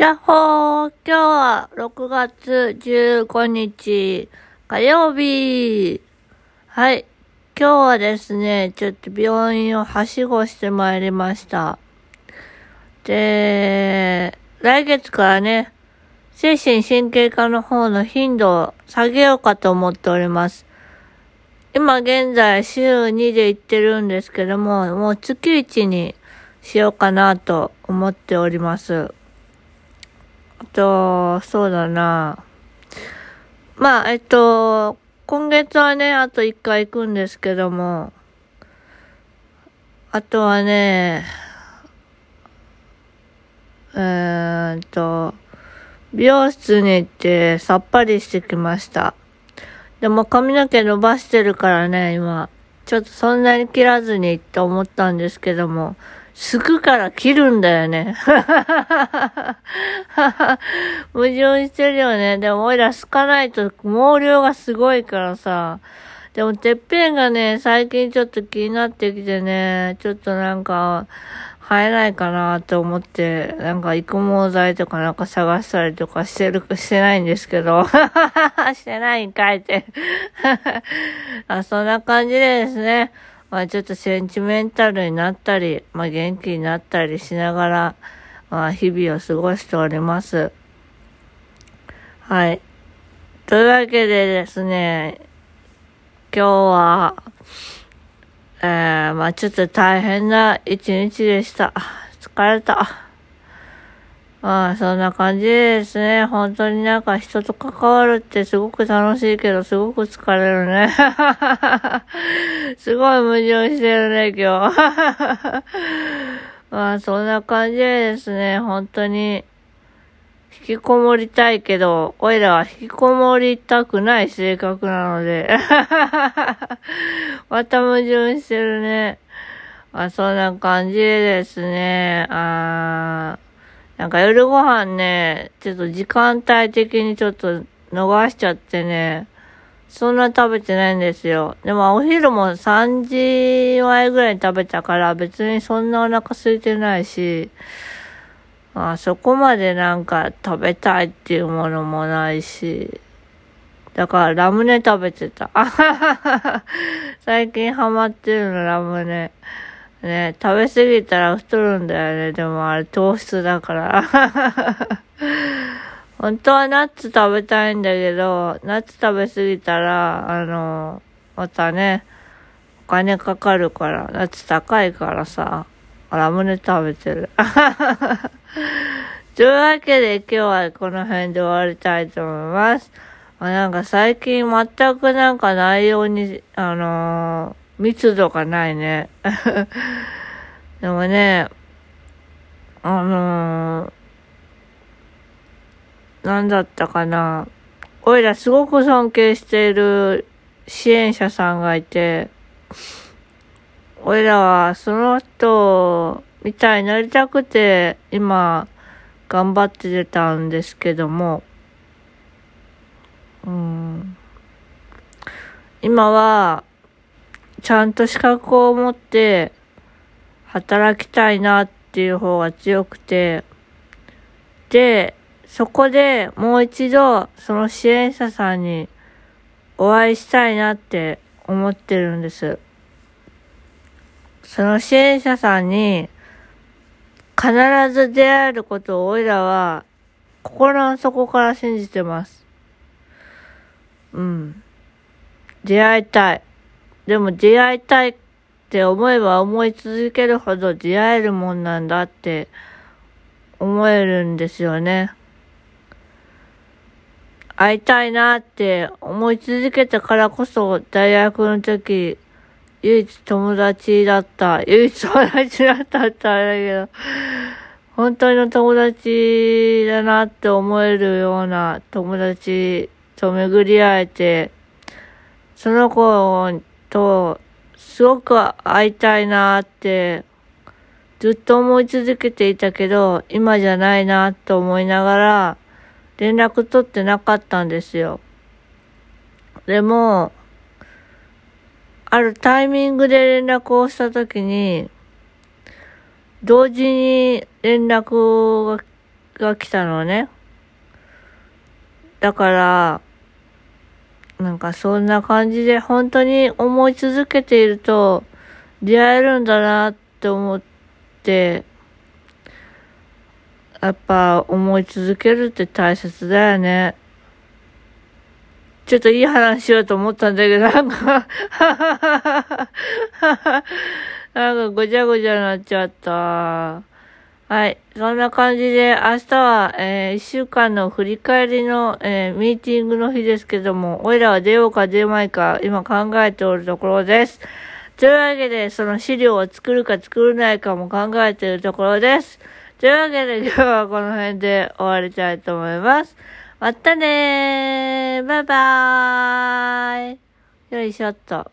やっほー今日は6月15日火曜日はい。今日はですね、ちょっと病院をはしごしてまいりました。で、来月からね、精神神経科の方の頻度を下げようかと思っております。今現在週2で行ってるんですけども、もう月1にしようかなと思っております。あと、そうだな。まあ、えっと、今月はね、あと1回行くんですけども、あとはね、えーっと、美容室に行ってさっぱりしてきました。でも髪の毛伸ばしてるからね、今。ちょっとそんなに切らずにって思ったんですけども、すくから切るんだよね。矛盾してるよね。でも、おいらすかないと毛量がすごいからさ。でも、てっぺんがね、最近ちょっと気になってきてね、ちょっとなんか、生えないかなと思って、なんか育毛剤とかなんか探したりとかしてる、してないんですけど。してないんかいって。あ、そんな感じでですね。まあちょっとセンチメンタルになったり、まあ元気になったりしながら、まあ日々を過ごしております。はい。というわけでですね、今日は、えー、まあちょっと大変な一日でした。疲れた。まあそんな感じですね、本当になんか人と関わるってすごく楽しいけど、すごく疲れるね。すごい矛盾してるね、今日。まあそんな感じですね、本当に、引きこもりたいけど、おいらは引きこもりたくない性格なので。また矛盾してるね。まあ、そんな感じでですね。あーなんか夜ご飯ね、ちょっと時間帯的にちょっと逃しちゃってね。そんな食べてないんですよ。でもお昼も3時前ぐらいに食べたから別にそんなお腹空いてないし、あそこまでなんか食べたいっていうものもないし、だからラムネ食べてた。最近ハマってるのラムネ。ね、食べ過ぎたら太るんだよね。でもあれ糖質だから。本当はナッツ食べたいんだけど、ナッツ食べ過ぎたら、あの、またね、お金かかるから、ナッツ高いからさ、ラムネ食べてる。というわけで今日はこの辺で終わりたいと思います。なんか最近全くなんか内容に、あのー密度がないね。でもね、あのーなんだったかな。おいらすごく尊敬している支援者さんがいて、おいらはその人みたいになりたくて今頑張って出たんですけども、うん、今はちゃんと資格を持って働きたいなっていう方が強くて、で、そこでもう一度その支援者さんにお会いしたいなって思ってるんです。その支援者さんに必ず出会えることをおいらは心の底から信じてます。うん。出会いたい。でも出会いたいって思えば思い続けるほど出会えるもんなんだって思えるんですよね。会いたいなって思い続けたからこそ大学の時唯一友達だった。唯一友達だったってあれだけど、本当の友達だなって思えるような友達と巡り会えて、その子とすごく会いたいなってずっと思い続けていたけど、今じゃないなと思いながら連絡取ってなかったんですよ。でも、あるタイミングで連絡をしたときに、同時に連絡がが来たのね。だから、なんかそんな感じで本当に思い続けていると出会えるんだなって思って、やっぱ思い続けるって大切だよね。ちょっといい話しようと思ったんだけど、なんかなんかごちゃごちゃになっちゃった。はい。そんな感じで、明日は、えー、一週間の振り返りの、えー、ミーティングの日ですけども、おいらは出ようか出まいか、今考えておるところです。というわけで、その資料を作るか作らないかも考えているところです。というわけで、今日はこの辺で終わりたいと思います。またねーバイバーイよいしょっと。